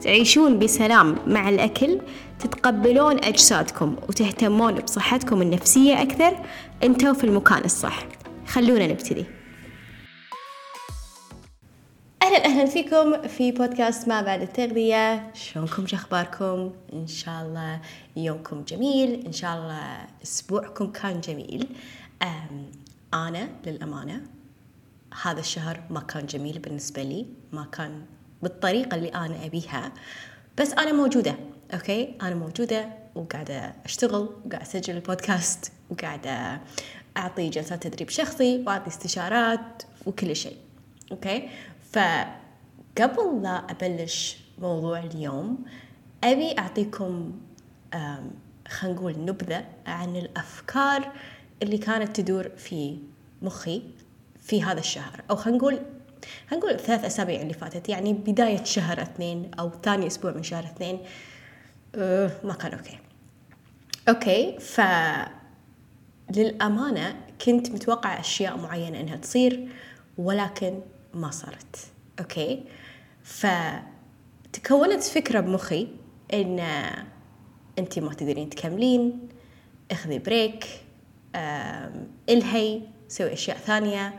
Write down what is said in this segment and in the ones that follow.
تعيشون بسلام مع الأكل تتقبلون أجسادكم وتهتمون بصحتكم النفسية أكثر. أنتوا في المكان الصح. خلونا نبتدي. أهلا أهلا فيكم في بودكاست ما بعد التغذية. شلونكم؟ شو أخباركم؟ إن شاء الله يومكم جميل. إن شاء الله أسبوعكم كان جميل. أنا للأمانة هذا الشهر ما كان جميل بالنسبة لي. ما كان بالطريقة اللي أنا أبيها. بس أنا موجودة okay؟ أنا موجودة وقاعدة أشتغل وقاعدة أسجل البودكاست وقاعدة أعطي جلسات تدريب شخصي وأعطي استشارات وكل شيء okay؟ فقبل لا أبلش موضوع اليوم أبي أعطيكم خلينا نقول نبذة عن الأفكار اللي كانت تدور في مخي في هذا الشهر. أو خلينا نقول خلينا نقول ثلاث أسابيع اللي فاتت يعني بداية شهر اثنين أو ثاني أسبوع من شهر اثنين. أه ما كان okay. okay ف للأمانة كنت متوقعة أشياء معينة إنها تصير ولكن ما صارت. okay؟ فتكونت فكرة بمخي إن أنت ما تقدرين تكملين اخذي break الهي سوي أشياء ثانية.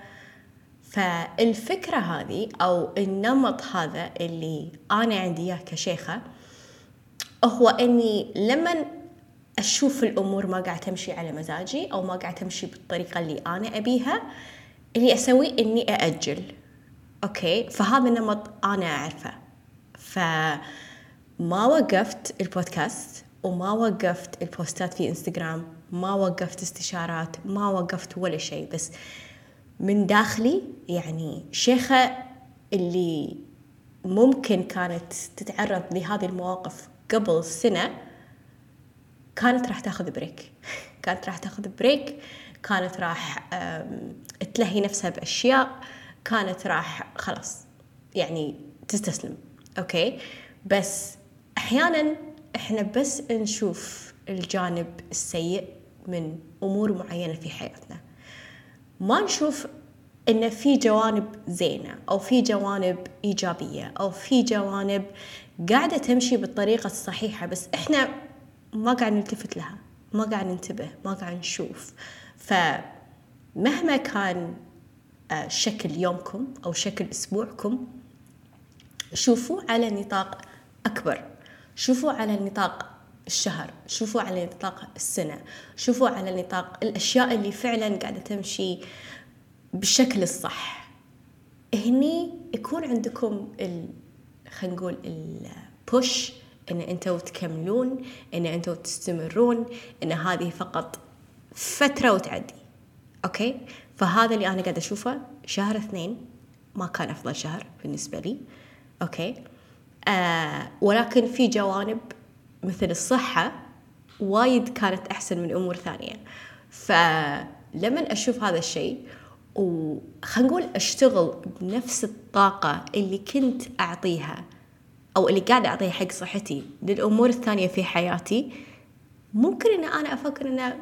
فالفكرة هذه أو النمط هذا اللي أنا عندي إياه كشيخة هو إني لما أشوف الأمور ما قاعدة تمشي على مزاجي أو ما قاعدة تمشي بالطريقة اللي أنا أبيها اللي أسويه إني أأجل. okay؟ فهذا النمط أنا أعرفه. فما وقفت البودكاست وما وقفت ال posts في إنستغرام ما وقفت استشارات ما وقفت ولا شيء بس من داخلي يعني شيخة اللي ممكن كانت تتعرض لهذه المواقف قبل سنة كانت راح تاخذ break. كانت راح تاخذ break. كانت راح تلهي نفسها بأشياء. كانت راح خلاص يعني تستسلم. okay؟ بس أحيانا إحنا بس نشوف الجانب السيء من أمور معينة في حياتنا. ما نشوف إن في جوانب زينة أو في جوانب إيجابية أو في جوانب قاعدة تمشي بالطريقة الصحيحة بس إحنا ما قاعد نلتفت لها ما قاعد ننتبه ما قاعد نشوف. فمهما كان شكل يومكم أو شكل أسبوعكم شوفوه على نطاق أكبر شوفوا على نطاق الشهر. شوفوا على نطاق السنة. شوفوا على نطاق الأشياء اللي فعلا قاعدة تمشي بالشكل الصح. هني يكون عندكم ال... خلينا نقول ال push إن أنتوا تكملون إن أنتوا تستمرون إن هذه فقط فترة وتعدي. okay؟ فهذا اللي أنا قاعدة أشوفه. شهر اثنين ما كان أفضل شهر بالنسبة لي. أوكي؟ آه ولكن في جوانب مثل الصحة وايد كانت أحسن من أمور ثانية. فلما أشوف هذا الشيء وخلينا نقول أشتغل بنفس الطاقة اللي كنت أعطيها أو اللي قاعدة أعطيها حق صحتي للأمور الثانية في حياتي ممكن إن أنا أفكر إنه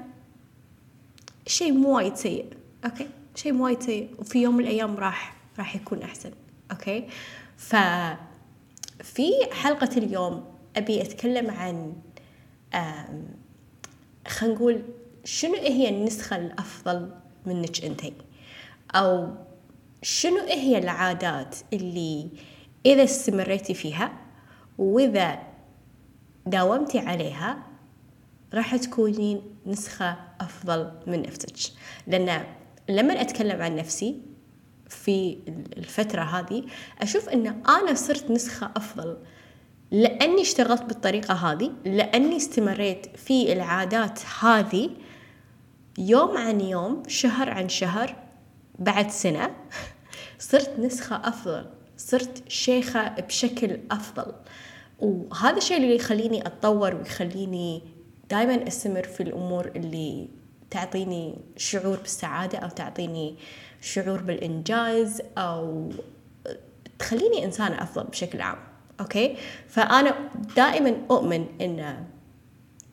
شيء مو وايد سيء okay؟ شيء مو وايد سيء وفي يوم من الأيام راح راح يكون أحسن okay؟ ف في حلقة اليوم أبي أتكلم عن خلينا نقول شنو هي النسخة الأفضل منك أنتي أو شنو هي العادات اللي إذا استمريتي فيها وإذا داومتي عليها راح تكونين نسخة أفضل من نفسك؟ لأن لما أتكلم عن نفسي في الفترة هذه أشوف أن أنا صرت نسخة أفضل لأني اشتغلت بالطريقة هذه لأني استمريت في العادات هذه يوم عن يوم شهر عن شهر بعد سنة صرت نسخة أفضل صرت شيخة بشكل أفضل. وهذا الشيء اللي يخليني أتطور ويخليني دائما أستمر في الأمور اللي تعطيني شعور بالسعادة أو تعطيني شعور بالإنجاز أو تخليني إنسانة أفضل بشكل عام. أوكي فأنا دائما أؤمن أن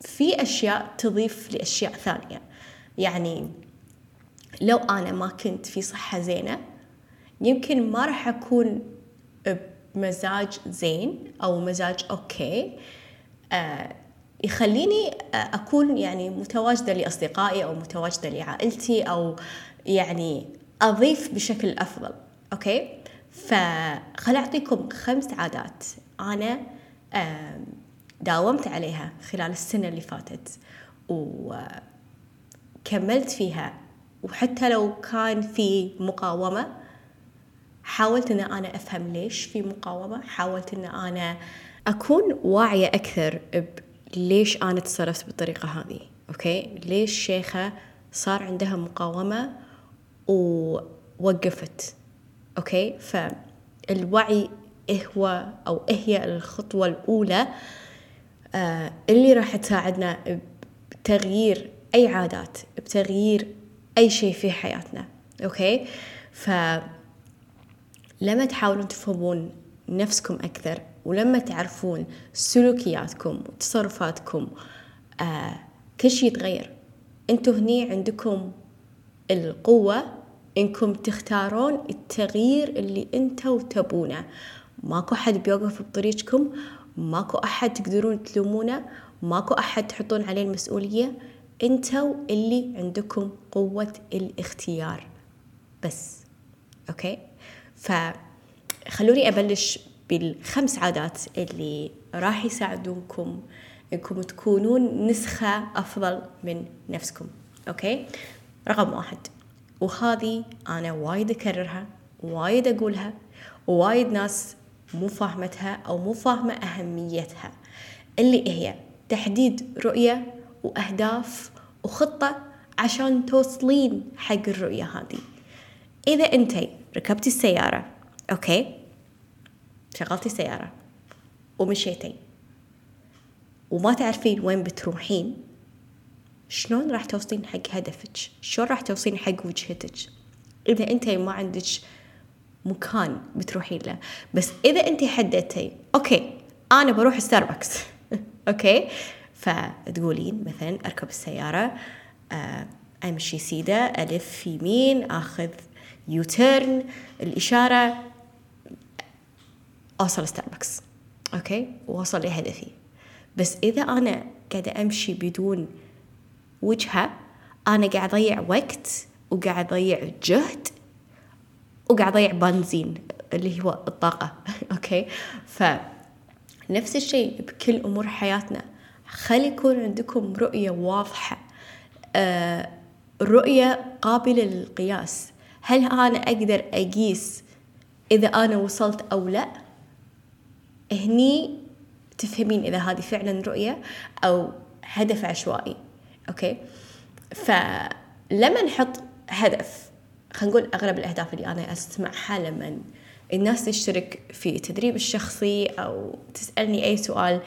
في أشياء تضيف لأشياء ثانية. يعني لو أنا ما كنت في صحة زينة يمكن ما راح أكون بمزاج زين أو مزاج okay. آه يخليني أكون يعني متواجدة لأصدقائي أو متواجدة لعائلتي أو يعني أضيف بشكل أفضل. okay فخل أعطيكم خمس عادات أنا داومت عليها خلال السنة اللي فاتت وكملت فيها. وحتى لو كان في مقاومة حاولت إن أنا أفهم ليش في مقاومة. حاولت إن أنا أكون واعية أكثر ليش أنا تصرفت بالطريقة هذه okay؟ ليش شيخة صار عندها مقاومة ووقفت؟ okay؟ فالوعي هو أو هي الخطوة الأولى؟ آه اللي راح تساعدنا بتغيير أي عادات بتغيير أي شيء في حياتنا. أوكي؟ ف لما تحاولون تفهمون نفسكم أكثر ولما تعرفون سلوكياتكم وتصرفاتكم آه كل شيء يتغير. أنتوا هني عندكم القوة إنكم تختارون التغيير اللي أنتوا تبونه ماكو أحد بيوقف بطريقكم ماكو أحد تقدرون تلومونه ماكو أحد تحطون عليه المسؤولية. أنتوا اللي عندكم قوة الاختيار. بس. okay؟ فخلوني أبلش بالخمس عادات اللي راح يساعدونكم إنكم تكونون نسخة أفضل من نفسكم. okay؟ رقم واحد. وهذه أنا وايد أكررها وايد أقولها ووايد ناس مو فاهمتها أو مو فاهمة أهميتها. اللي هي تحديد رؤية وأهداف وخطة عشان توصلين حق الرؤية هذه. إذا أنتي ركبتي السيارة أوكي؟ شغلتي السيارة ومشيتي. وما تعرفين وين بتروحين شلون راح توصلين حق هدفك؟ شلون راح توصلين حق وجهتك؟ إذا أنت ما عندك مكان بتروحين له. بس إذا أنت حددتي okay أنا بروح Starbucks okay؟ فتقولين مثلا أركب السيارة آه، أمشي سيدة ألف يمين أخذ U-turn الإشارة أوصل Starbucks okay؟ وأوصل لهدفي. بس إذا أنا قاعدة أمشي بدون وجهة أنا قاعد أضيع وقت وقاعد أضيع جهد وقاعد أضيع بنزين اللي هو الطاقة أوكي؟ فنفس الشيء بكل أمور حياتنا. خلي يكون عندكم رؤية واضحة آه رؤية قابلة للقياس. هل أنا أقدر أقيس إذا أنا وصلت أو لا؟ هني تفهمين إذا هذه فعلا رؤية أو هدف عشوائي. أوكي؟ فلما نحط هدف خلينا نقول أغلب الأهداف اللي أنا أسمعها لما الناس تشترك في التدريب الشخصي أو تسألني أي سؤال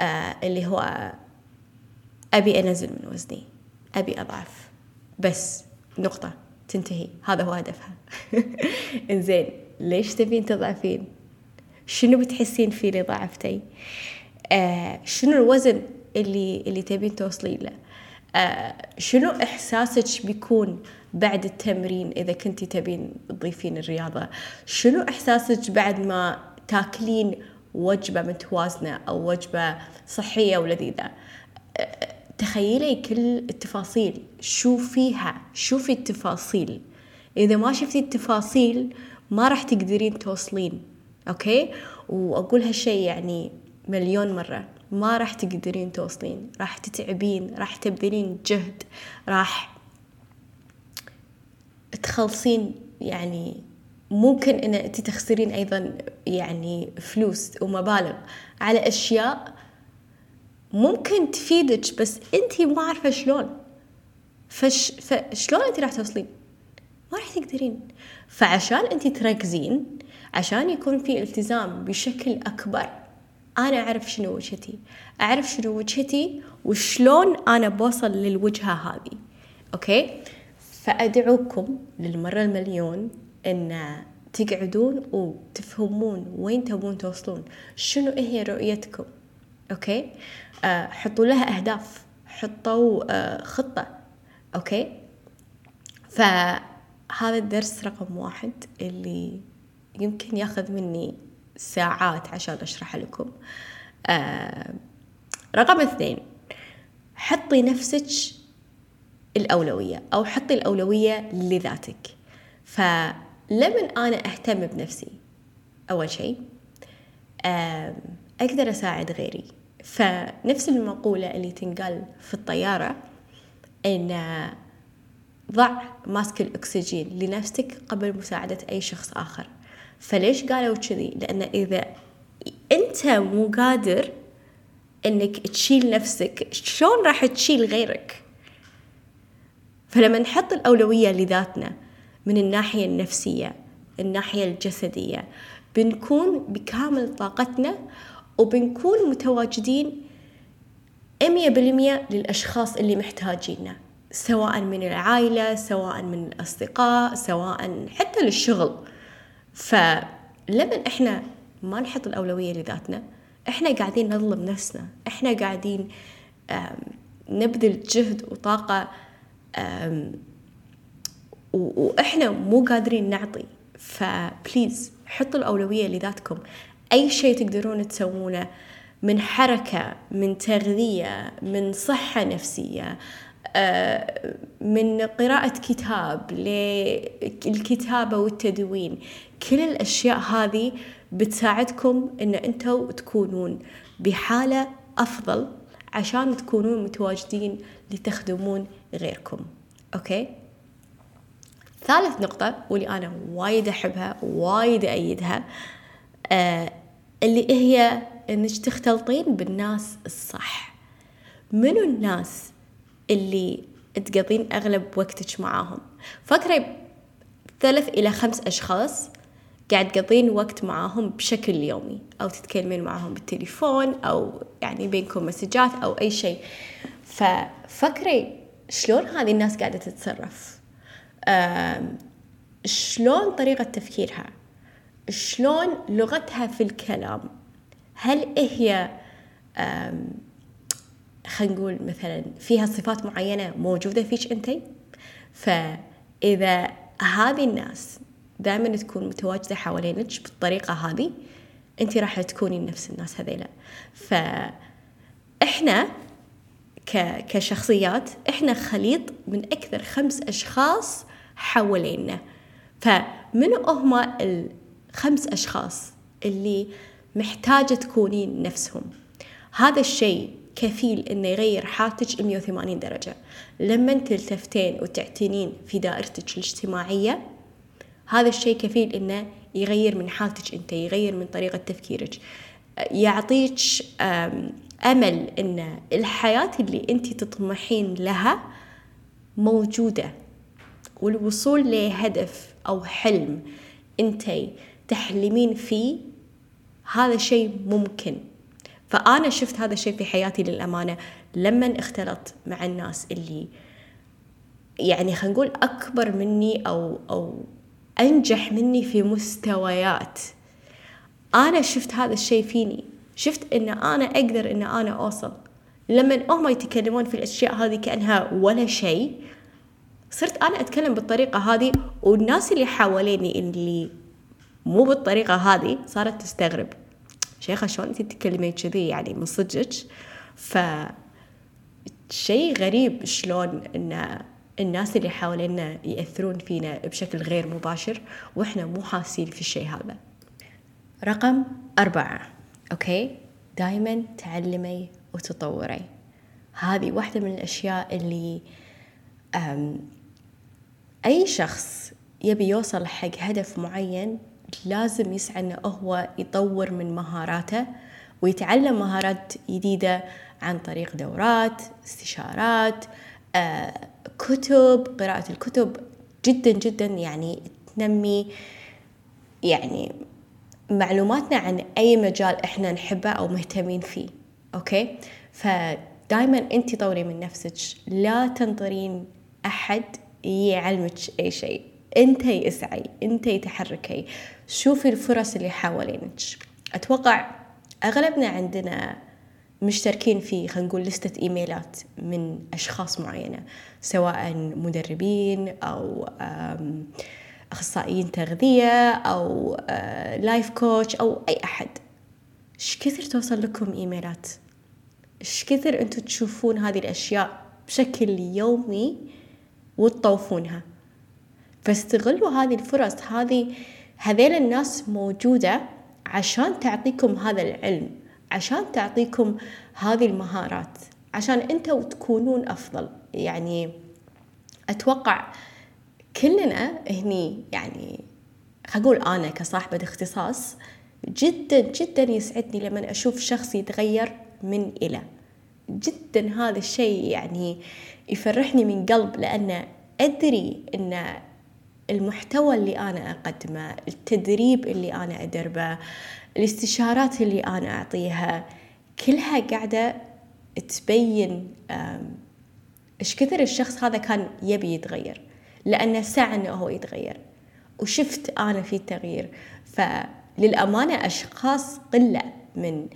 آه اللي هو أبي أنزل من وزني أبي أضعف. بس نقطة تنتهي. هذا هو هدفها. إنزين ليش تبين تضعفين؟ شنو بتحسين فيه اللي ضعفتي آه شنو الوزن اللي اللي تبين توصلين له؟ شنو إحساسك بيكون بعد التمرين إذا كنتي تبين تضيفين الرياضة؟ شنو إحساسك بعد ما تاكلين وجبة متوازنة أو وجبة صحية ولذيذة؟ آه تخيلي كل التفاصيل شوفيها شوفي التفاصيل. إذا ما شفتي التفاصيل ما راح تقدرين توصلين أوكي؟ وأقول هالشي يعني مليون مرة. ما راح تقدرين توصلين راح تتعبين راح تبذلين جهد راح تخلصين يعني ممكن إن أنت تخسرين أيضا يعني فلوس ومبالغ. على أشياء ممكن تفيدك بس أنت مو عارفة شلون. فش فشلون أنت راح توصلين؟ ما راح تقدرين. فعشان أنت تركزين عشان يكون في التزام بشكل أكبر أنا أعرف شنو وجهتي. أعرف شنو وجهتي وشلون أنا بوصل للوجهة هذه. أوكي؟ فأدعوكم للمرة المليون أن تقعدون وتفهمون وين تبون توصلون. شنو هي رؤيتكم؟ okay؟ آه حطوا لها أهداف. حطوا آه خطة. okay؟ فهذا الدرس رقم واحد اللي يمكن ياخذ مني ساعات عشان أشرح لكم. آه رقم اثنين حطي نفسك الأولوية أو حطي الأولوية لذاتك. فلمن أنا أهتم بنفسي؟ أول شيء أقدر أساعد غيري. فنفس المقولة اللي تنقال في الطيارة إن ضع ماسك الأكسجين لنفسك قبل مساعدة أي شخص آخر. فليش قالوا كذي؟ لأن إذا أنت مو قادر إنك تشيل نفسك شلون راح تشيل غيرك؟ فلما نحط الأولوية لذاتنا من الناحية النفسية الناحية الجسدية بنكون بكامل طاقتنا وبنكون متواجدين مية بالمية للأشخاص اللي محتاجيننا سواء من العائلة سواء من الأصدقاء سواء حتى للشغل. فلما إحنا ما نحط الأولوية لذاتنا إحنا قاعدين نظلم نفسنا إحنا قاعدين نبذل جهد وطاقة وإحنا مو قادرين نعطي. فبليز حطوا الأولوية لذاتكم. أي شيء تقدرون تسوونه من حركة من تغذية من صحة نفسية آه، من قراءة كتاب للكتابة والتدوين. كل الأشياء هذه بتساعدكم أن أنتوا تكونون بحالة أفضل عشان تكونون متواجدين لتخدمون غيركم. أوكي؟ ثالث نقطة واللي أنا وايد أحبها وايد أيدها آه اللي هي إنك تختلطين بالناس الصح. منو الناس اللي تقضين أغلب وقتك معاهم. فكري ثلاث إلى خمس أشخاص قاعد تقضين وقت معاهم بشكل يومي أو تتكلمين معاهم بالتليفون أو يعني بينكم مسجات أو أي شيء. ففكري شلون هذه الناس قاعدة تتصرف؟ شلون طريقة تفكيرها؟ شلون لغتها في الكلام؟ هل هي خلينا نقول مثلا فيها صفات معينة موجودة فيك أنتي فإذا هذه الناس دائما تكون متواجدة حوالينك بالطريقة هذه أنت راح تكونين نفس الناس هذيلا. فإحنا ك... كشخصيات إحنا خليط من أكثر خمس أشخاص حوالينا. فمن هم الخمس أشخاص اللي محتاجة تكونين نفسهم؟ هذا الشيء كفيل إنه يغير حالتك 180 درجة. لما تلتفتين وتعتنين في دائرتك الاجتماعية هذا الشيء كفيل إنه يغير من حالتك أنت يغير من طريقة تفكيرك. يعطيك أمل إن الحياة اللي أنت تطمحين لها موجودة. والوصول لهدف أو حلم أنت تحلمين فيه هذا شيء ممكن. فأنا شفت هذا الشيء في حياتي للأمانة لما اختلط مع الناس اللي يعني خلينا نقول أكبر مني أو أو أنجح مني في مستويات. أنا شفت هذا الشيء فيني. شفت إن أنا أقدر إن أنا أوصل. لما هم يتكلمون في الأشياء هذه كأنها ولا شيء صرت أنا أتكلم بالطريقة هذه والناس اللي حواليني اللي مو بالطريقة هذه صارت تستغرب. شيخة شلون انت تتكلمين كذي؟ يعني من صدقك. ف شيء غريب شلون إن الناس اللي حوالينا يأثرون فينا بشكل غير مباشر وإحنا مو حاسين في الشيء هذا. رقم أربعة. أوكي؟ دايما تعلمي وتطوري. هذه واحدة من الأشياء اللي أي شخص يبي يوصل حق هدف معين لازم يسعى إنه هو يطور من مهاراته ويتعلم مهارات جديدة عن طريق دورات استشارات آه، كتب قراءة الكتب. جدا جدا يعني تنمي يعني معلوماتنا عن أي مجال إحنا نحبه أو مهتمين فيه. أوكي؟ فدايما أنت طوري من نفسك. لا تنطرين أحد يعلمك أي شيء. أنتي اسعي أنتي تحركي. شوفي الفرص اللي حوالينك. أتوقع أغلبنا عندنا مشتركين في خلينا نقول لستة إيميلات من أشخاص معينة سواء مدربين أو أخصائيين تغذية أو لايف آه، كوتش أو أي أحد. إيش كثر توصل لكم إيميلات؟ إيش كثر أنتم تشوفون هذه الأشياء بشكل يومي وتطوفونها؟ فاستغلوا هذه الفرص. هذه هذيل الناس موجودة عشان تعطيكم هذا العلم عشان تعطيكم هذه المهارات عشان أنتوا تكونون أفضل. يعني أتوقع كلنا هني يعني أقول أنا كصاحبة اختصاص جدا جدا يسعدني لما أشوف شخص يتغير من إلى. جدا هذا الشيء يعني يفرحني من قلب لأن أدري إن المحتوى اللي أنا أقدمه التدريب اللي أنا أدربه الاستشارات اللي أنا أعطيها كلها قاعدة تبين إيش كثر الشخص هذا كان يبي يتغير لأنه سعى إنه هو يتغير وشفت أنا في تغيير فللأمانة أشخاص قلة من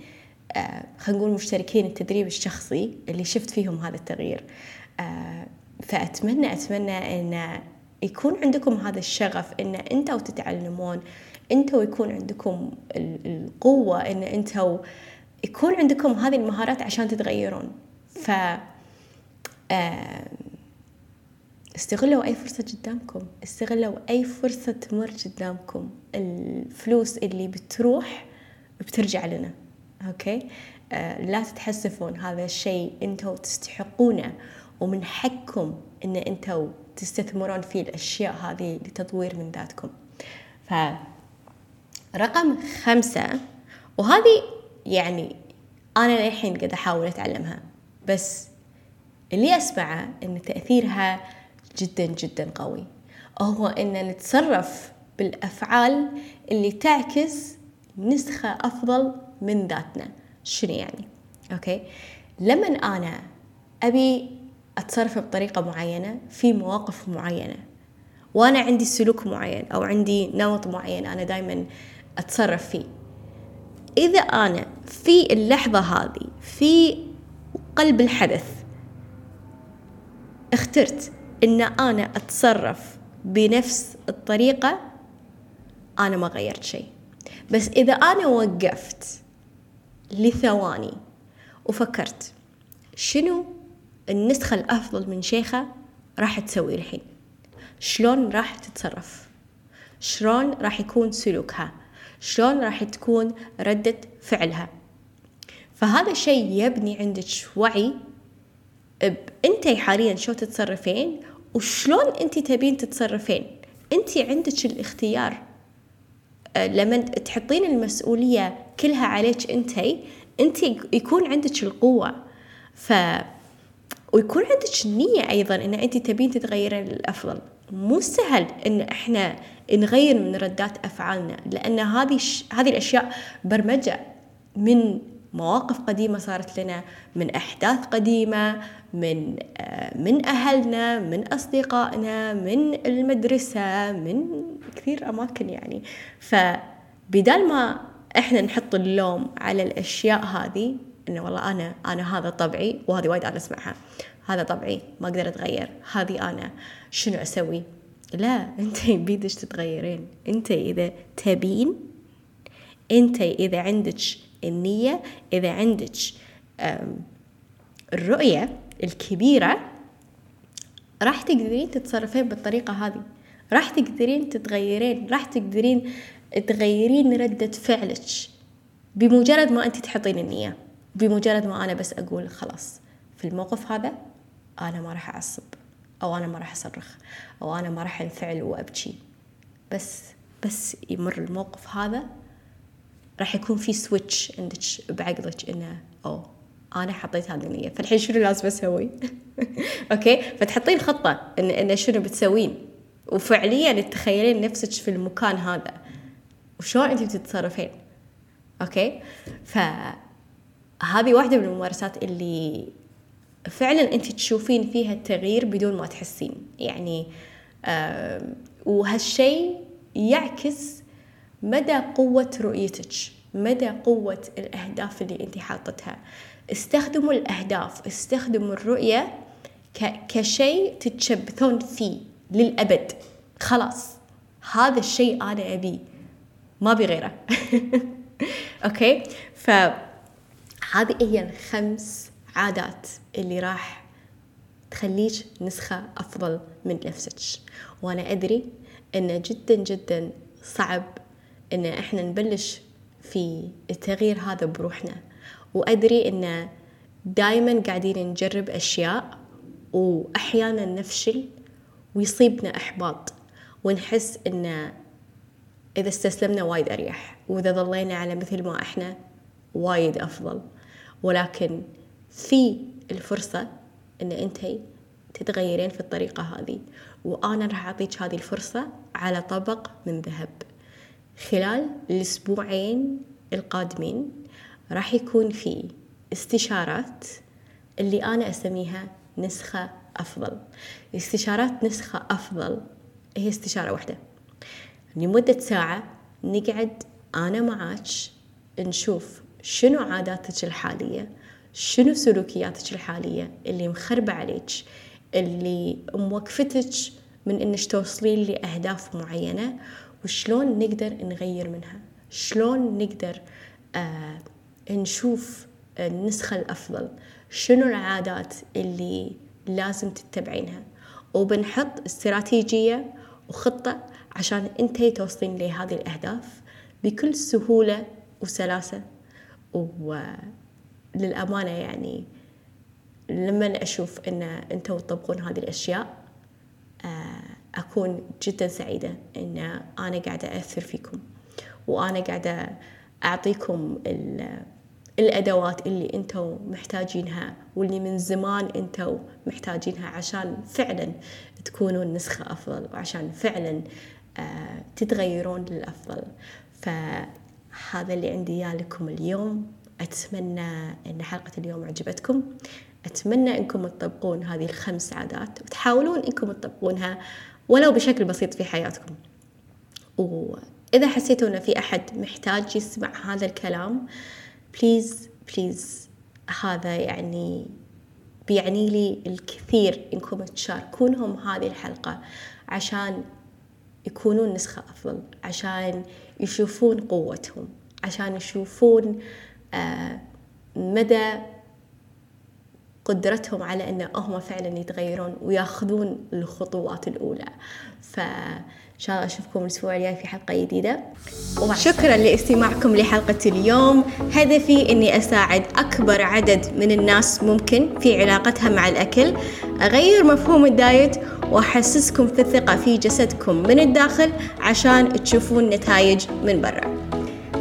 خلينا نقول مشتركين التدريب الشخصي اللي شفت فيهم هذا التغيير. فأتمنى أتمنى أن يكون عندكم هذا الشغف أن أنتوا تتعلمون أنتوا يكون عندكم القوة إن أنتوا يكون عندكم هذه المهارات عشان تتغيرون. ف استغلوا أي فرصة قدامكم استغلوا أي فرصة تمر قدامكم. الفلوس اللي بتروح بترجع لنا أوكي؟ آه لا تتحسفون هذا الشيء أنتوا تستحقونه. ومن حقكم أن أنتوا تستثمرون في الأشياء هذه لتطوير من ذاتكم. ف رقم خمسة وهذه يعني أنا للحين قاعدة أحاول أتعلمها بس اللي أسمعه إن تأثيرها جدا جدا قوي. هو إن نتصرف بالأفعال اللي تعكس نسخة أفضل من ذاتنا. شنو يعني؟ أوكي؟ لما أنا أبي أتصرف بطريقة معينة في مواقف معينة. وأنا عندي سلوك معين أو عندي نمط معين أنا دايما أتصرف فيه. إذا أنا في اللحظة هذه في قلب الحدث اخترت إن أنا أتصرف بنفس الطريقة أنا ما غيرت شيء. بس إذا أنا وقفت لثواني وفكرت شنو النسخة الأفضل من شيخة راح تسوي الحين. شلون راح تتصرف؟ شلون راح يكون سلوكها؟ شلون راح تكون ردة فعلها؟ فهذا الشيء يبني عندك وعي أنت حاليا شو تتصرفين؟ وشلون أنت تبين تتصرفين؟ أنت عندك الاختيار. أه، لما تحطين المسؤولية كلها عليك أنت أنت يكون عندك القوة. ف ويكون عندك النية أيضا إن أنت تبين تتغيرين للأفضل مو سهل إن إحنا نغير من ردات أفعالنا لأن هذه هذه الأشياء برمجة من مواقف قديمة صارت لنا من أحداث قديمة من آه، من أهلنا من أصدقائنا من المدرسة من كثير أماكن يعني. فبدال ما إحنا نحط اللوم على الأشياء هذه إنه والله أنا أنا هذا طبعي وهذه وايد أنا أسمعها. هذا طبعي ما أقدر أتغير. هذه أنا شنو أسوي؟ لا أنت بيدش تتغيرين؟ أنت إذا تبين أنت إذا عندك النية إذا عندك الرؤية الكبيرة راح تقدرين تتصرفين بالطريقة هذه. راح تقدرين تتغيرين. راح تقدرين تغيرين ردة فعلك. بمجرد ما أنت تحطين النية. بمجرد ما أنا بس أقول خلاص في الموقف هذا أنا ما راح أعصب أو أنا ما راح أصرخ أو أنا ما راح أنفعل وأبكي. بس بس يمر الموقف هذا راح يكون في switch عندك بعقلك إنه أو أنا حطيت هذه النية. فالحين شنو لازم أسوي okay؟ فتحطين خطة إن إن شنو بتسوين. وفعليا تتخيلين نفسك في المكان هذا. وشلون انت بتتصرفين؟ أوكي؟ فهذه واحدة من الممارسات اللي فعلا أنت تشوفين فيها التغيير بدون ما تحسين. يعني آه وهالشيء يعكس مدى قوة رؤيتك مدى قوة الأهداف اللي أنت حاطتها. استخدموا الأهداف استخدموا الرؤية كشيء تتشبثون فيه للأبد. خلاص هذا الشيء أنا أبيه ما بغيره. أوكي؟ فهذه هي الخمس عادات اللي راح تخليك نسخة أفضل من نفسك. وأنا أدري أنه جدا جدا صعب أن إحنا نبلش في التغيير هذا بروحنا. وأدري أن دايما قاعدين نجرب أشياء وأحيانا نفشل ويصيبنا إحباط. ونحس أن إذا استسلمنا وايد أريح وإذا ظلينا على مثل ما إحنا وايد أفضل. ولكن في الفرصة أن أنت تتغيرين في الطريقة هذه. وأنا راح أعطيك هذه الفرصة على طبق من ذهب. خلال الأسبوعين القادمين راح يكون في استشارات اللي أنا أسميها نسخة أفضل. استشارات نسخة أفضل هي استشارة واحدة. لمدة ساعة نقعد أنا معاك نشوف شنو عاداتك الحالية؟ شنو سلوكياتك الحالية اللي مخربة عليك اللي موقفتك من إنك توصلين لأهداف معينة وشلون نقدر نغير منها؟ شلون نقدر آه نشوف النسخة الأفضل؟ شنو العادات اللي لازم تتبعينها؟ وبنحط استراتيجية وخطة عشان أنتي توصلين لهذه الأهداف بكل سهولة وسلاسة. وللأمانة يعني لما أشوف أن أنتوا تطبقون هذه الأشياء آه، أكون جدا سعيدة أن أنا قاعدة أثر فيكم وأنا قاعدة أعطيكم الأدوات اللي أنتوا محتاجينها واللي من زمان أنتوا محتاجينها عشان فعلا تكونون نسخة أفضل وعشان فعلا آه، تتغيرون للأفضل. فهذا اللي عندي إياه لكم اليوم. أتمنى أن حلقة اليوم عجبتكم. أتمنى أنكم تطبقون هذه الخمس عادات. وتحاولون أنكم تطبقونها ولو بشكل بسيط في حياتكم. وإذا حسيتوا أن في أحد محتاج يسمع هذا الكلام please please هذا يعني بيعني لي الكثير إنكم تشاركونهم هذه الحلقة عشان يكونون نسخة أفضل عشان يشوفون قوتهم عشان يشوفون آه مدى قدرتهم على أن هم فعلا يتغيرون ويأخذون الخطوات الأولى. فإن شاء الله أشوفكم الأسبوع الجاي في حلقة جديدة. شكرا لاستماعكم لحلقة اليوم. هدفي أني أساعد أكبر عدد من الناس ممكن في علاقتها مع الأكل. أغير مفهوم الدايت وأحسسكم في الثقة في جسدكم من الداخل عشان تشوفون نتائج من برا.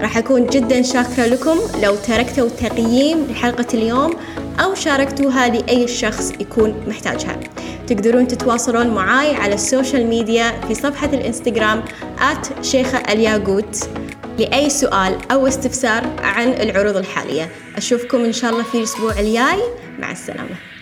راح أكون جدا شاكرة لكم لو تركتوا تقييم لحلقة اليوم أو شاركتوها لأي شخص يكون محتاجها. تقدرون تتواصلون معاي على ال social media في صفحة الإنستغرام at شيخة الياقوت لأي سؤال أو استفسار عن العروض الحالية. أشوفكم إن شاء الله في الأسبوع الجاي. مع السلامة.